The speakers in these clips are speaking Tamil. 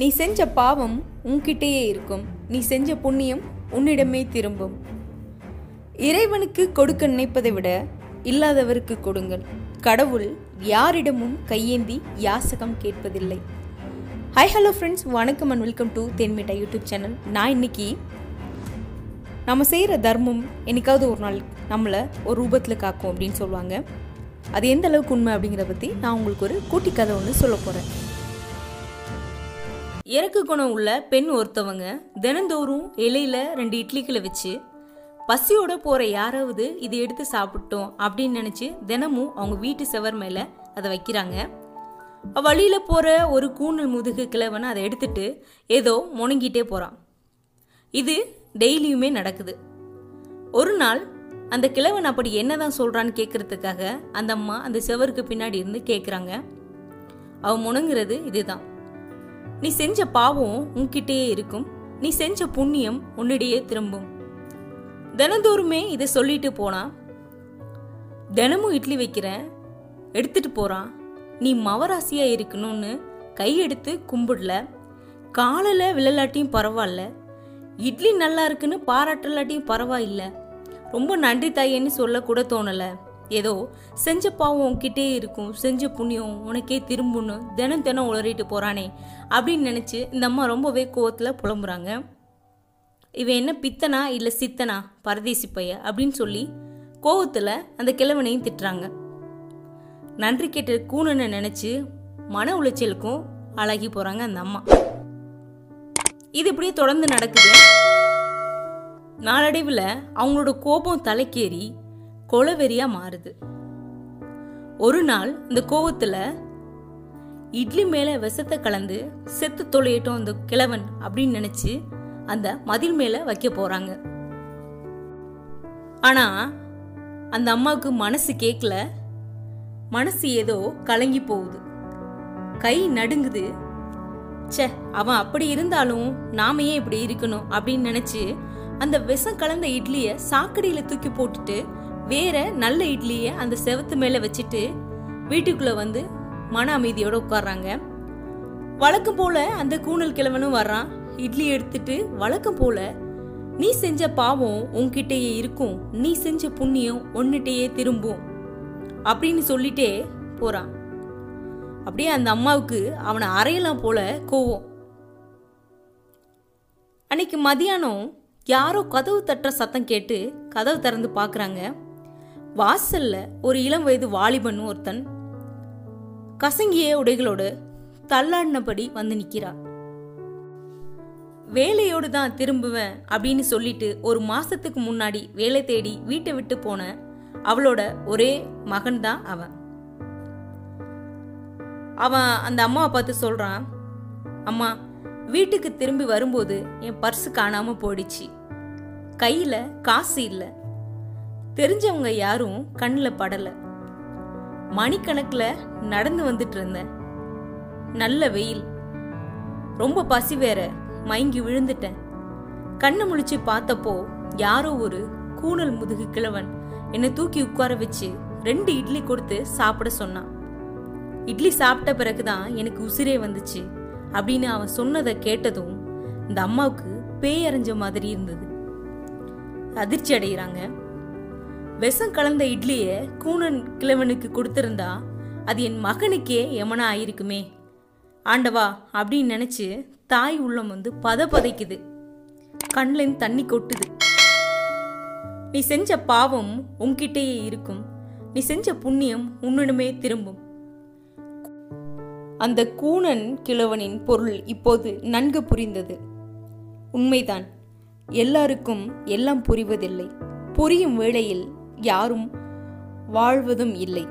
நீ செஞ்ச பாவம் உன்கிட்டேயே இருக்கும். நீ செஞ்ச புண்ணியம் உன்னிடமே திரும்பும். இறைவனுக்கு கொடுக்க நினைப்பதை விட இல்லாதவருக்கு கொடுங்கள். கடவுள் யாரிடமும் கையேந்தி யாசகம் கேட்பதில்லை. ஹை ஹலோ ஃப்ரெண்ட்ஸ் வணக்கம் அண்ட் வெல்கம் டு தென்மிட்டா யூடியூப் சேனல் நான் இன்னைக்கு நம்ம செய்கிற தர்மம் என்னைக்காவது ஒரு நாள் நம்மளை ஒரு ரூபத்தில் காக்கும் அப்படின்னு சொல்லுவாங்க. அது எந்த அளவுக்கு உண்மை அப்படிங்கிறத பற்றி நான் உங்களுக்கு ஒரு கூட்டி கதை ஒன்று சொல்ல போகிறேன் இறக்கு குணம் உள்ள பெண் ஒருத்தவங்க தினந்தோறும் இலையில ரெண்டு இட்லிகளை வச்சு பசியோட போற யாராவது இதை எடுத்து சாப்பிட்டோம் அப்படின்னு நினைச்சு தினமும் அவங்க வீட்டு செவர் மேல அதை வைக்கிறாங்க. வழியில போற ஒரு கூணல் முதுகு கிழவன் அதை எடுத்துட்டு ஏதோ முணங்கிட்டே போறான். இது டெய்லியுமே நடக்குது. ஒரு நாள் அந்த கிழவன் அப்படி என்னதான் சொல்றான்னு கேட்கறதுக்காக அந்த அம்மா அந்த செவருக்கு பின்னாடி இருந்து கேட்குறாங்க அவன் முணங்குறது இதுதான். நீ செஞ்ச பாவம் உன்கிட்டயே இருக்கும். நீ செஞ்ச புண்ணியம் உன்னிடையே திரும்பும். தினந்தோறுமே இதை சொல்லிட்டு போனா. தினமும் இட்லி வைக்கிறேன். எடுத்துட்டு போறான் நீ மவராசியா இருக்கணும்னு கையெடுத்து கும்பிடல. காலில் விழலாட்டியும் பரவாயில்ல. இட்லி நல்லா இருக்குன்னு பாராட்டலாட்டியும் பரவாயில்ல. ரொம்ப நன்றி தாயேன்னு சொல்ல கூட ஏதோ செஞ்ச பாவம் உன்கிட்டே இருக்கும் செஞ்ச புண்ணியம் உனக்கே திரும்பணும் தினம் தினம் உளறிட்டு போறானே அப்படின்னு நினைச்சு இந்த அம்மா ரொம்பவே கோவத்துல புலம்புறாங்க. இவன் என்ன பித்தனா இல்ல சித்தனா? பரதேசி பைய? அப்படின்னு சொல்லி கோவத்துல அந்த கிழவனையும் திட்டுறாங்க. நன்றி கேட்ட கூணுன்னு நினைச்சு மன உளைச்சலுக்கும் அழகி போறாங்க அந்த அம்மா. இது இப்படியே தொடர்ந்து நடக்குது. நாளடைவில் அவங்களோட கோபம் தலைக்கேறி கொலவெறியா மாறுது. ஒரு நாள் இந்த கோவத்துல இட்லி மேல விஷத்தை கலந்து செத்து தொலையட்டும் அந்த கிழவன் அப்படின்னு நினைச்சு அந்த மதில் மேல வைக்க போறாங்க. ஆனா அந்த அம்மாவுக்கு மனசு கேட்கல மனசு ஏதோ கலங்கி போகுது. கை நடுங்குது. ச்சே அவன் அப்படி இருந்தாலும் நாம ஏன் இப்படி இருக்கணும் அப்படின்னு நினைச்சு அந்த விஷம் கலந்த இட்லிய சாக்கடையில தூக்கி போட்டுட்டு வேற நல்ல இட்லியை அந்த செவத்து மேலே வச்சுட்டு வீட்டுக்குள்ள வந்து மன அமைதியோட உட்கார்றாங்க. வழக்கம் போல அந்த கூணல் கிழவனும் வர்றான். இட்லி எடுத்துட்டு வழக்கம் போல நீ செஞ்ச பாவம் உன்கிட்டயே இருக்கும். நீ செஞ்ச புண்ணியம் உன்னிட்டயே திரும்பும். அப்படின்னு சொல்லிட்டே போறான். அப்படியே அந்த அம்மாவுக்கு அவனை அறையலாம் போல கோவம். அன்னைக்கு மதியானம் யாரோ கதவு தட்டுற சத்தம் கேட்டு கதவு திறந்து பார்க்குறாங்க வாசல்ல ஒரு இளம் வயது வாலிபன் ஒருத்தன் கசங்கிய உடைகளோடு தள்ளாடினபடி வந்து நிக்கிறா வேலையோடு தான் திரும்புவேன் அப்படின்னு சொல்லிட்டு ஒரு மாசத்துக்கு முன்னாடி வேலை தேடி வீட்டை விட்டு போன அவளோட ஒரே மகன் தான் அவன். அவன் அந்த அம்மாவை பார்த்து சொல்றான் அம்மா வீட்டுக்கு திரும்பி வரும்போது என் பர்ஸ் காணாம போயிடுச்சு. கையில காசு இல்லை. தெரிஞ்சவங்க யாரும் கண்ணில் படல. மணிக்கணக்கில் நடந்து வந்துட்டு இருந்தேன் நல்ல வெயில். ரொம்ப பசி வேற மயங்கி விழுந்துட்டேன். கண்ணை முழிச்சு பார்த்தப்போ யாரோ ஒரு கூணல் முதுகு கிழவன் என்னை தூக்கி உட்கார வச்சு ரெண்டு இட்லி கொடுத்து சாப்பிட சொன்னான். இட்லி சாப்பிட்ட பிறகுதான் எனக்கு உசிரே வந்துச்சு அப்படின்னு அவன் சொன்னதை கேட்டதும் இந்த அம்மாவுக்கு பேய் அறிஞ்ச மாதிரி இருந்தது. அதிர்ச்சி அடைகிறாங்க விஷம் கலந்த இட்லிய கூணன் கிழவனுக்கு கொடுத்திருந்தா அது என் மகனுக்கே எமனா ஆயிருக்குமே. ஆண்டவா அப்படின்னு நினைச்சு தாய் உள்ளம் வந்து பத பதைக்குது கண்ணில் தண்ணி கொட்டுது. நீ செஞ்ச பாவம் உன்கிட்டேயே இருக்கும். நீ செஞ்ச புண்ணியம் உன்னிடமே திரும்பும். அந்த கூணன் கிழவனின் பொருள் இப்போது நன்கு புரிந்தது. உண்மைதான். எல்லாருக்கும் எல்லாம் புரிவதில்லை. புரியும் வேளையில் யாரும் வாழ்வதும் இல்லை.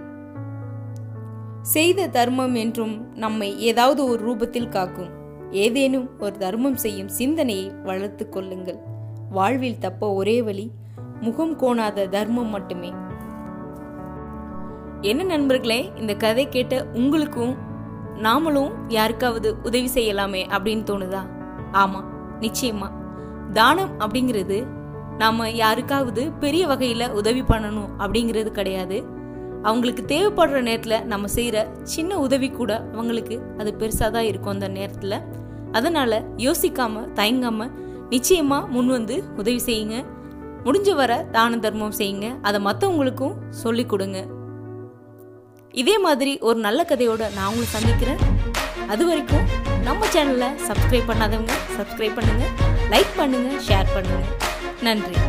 செய்த தர்மம் என்றும் நம்மை ஏதாவது ஒரு ரூபத்தில் காக்கும். ஏதேனும் ஒரு தர்மம் செய்யும் சிந்தனையை வளர்த்து கொள்ளுங்கள். வாழ்வில் தப்ப ஒரே வழி முகம் கோணாத தர்மம் மட்டுமே. என்ன நண்பர்களே இந்த கதை கேட்ட உங்களுக்கும் நாமளும் யாருக்காவது உதவி செய்யலாமே அப்படின்னு தோணுதா? ஆமா நிச்சயமா. தானம் அப்படிங்கிறது நாம யாருக்காவது பெரிய வகையில உதவி பண்ணணும் அப்படிங்கிறது கிடையாது. அவங்களுக்கு தேவைப்படுற நேரத்தில் நம்ம செய்கிற சின்ன உதவி கூட அவங்களுக்கு அது பெருசாக தான் இருக்கும் அந்த நேரத்தில். அதனால யோசிக்காம தயங்காம நிச்சயமா முன் வந்து உதவி செய்யுங்க. முடிஞ்ச வர தான தர்மம் செய்யுங்க. அதை மற்றவங்களுக்கும் சொல்லிக் கொடுங்க. இதே மாதிரி ஒரு நல்ல கதையோட நான் உங்களை சந்திக்கிறேன். அது வரைக்கும் நம்ம சேனலை சப்ஸ்கிரைப் பண்ணாதவங்க சப்ஸ்கிரைப் பண்ணுங்க. லைக் பண்ணுங்க ஷேர் பண்ணுங்க. நன்றி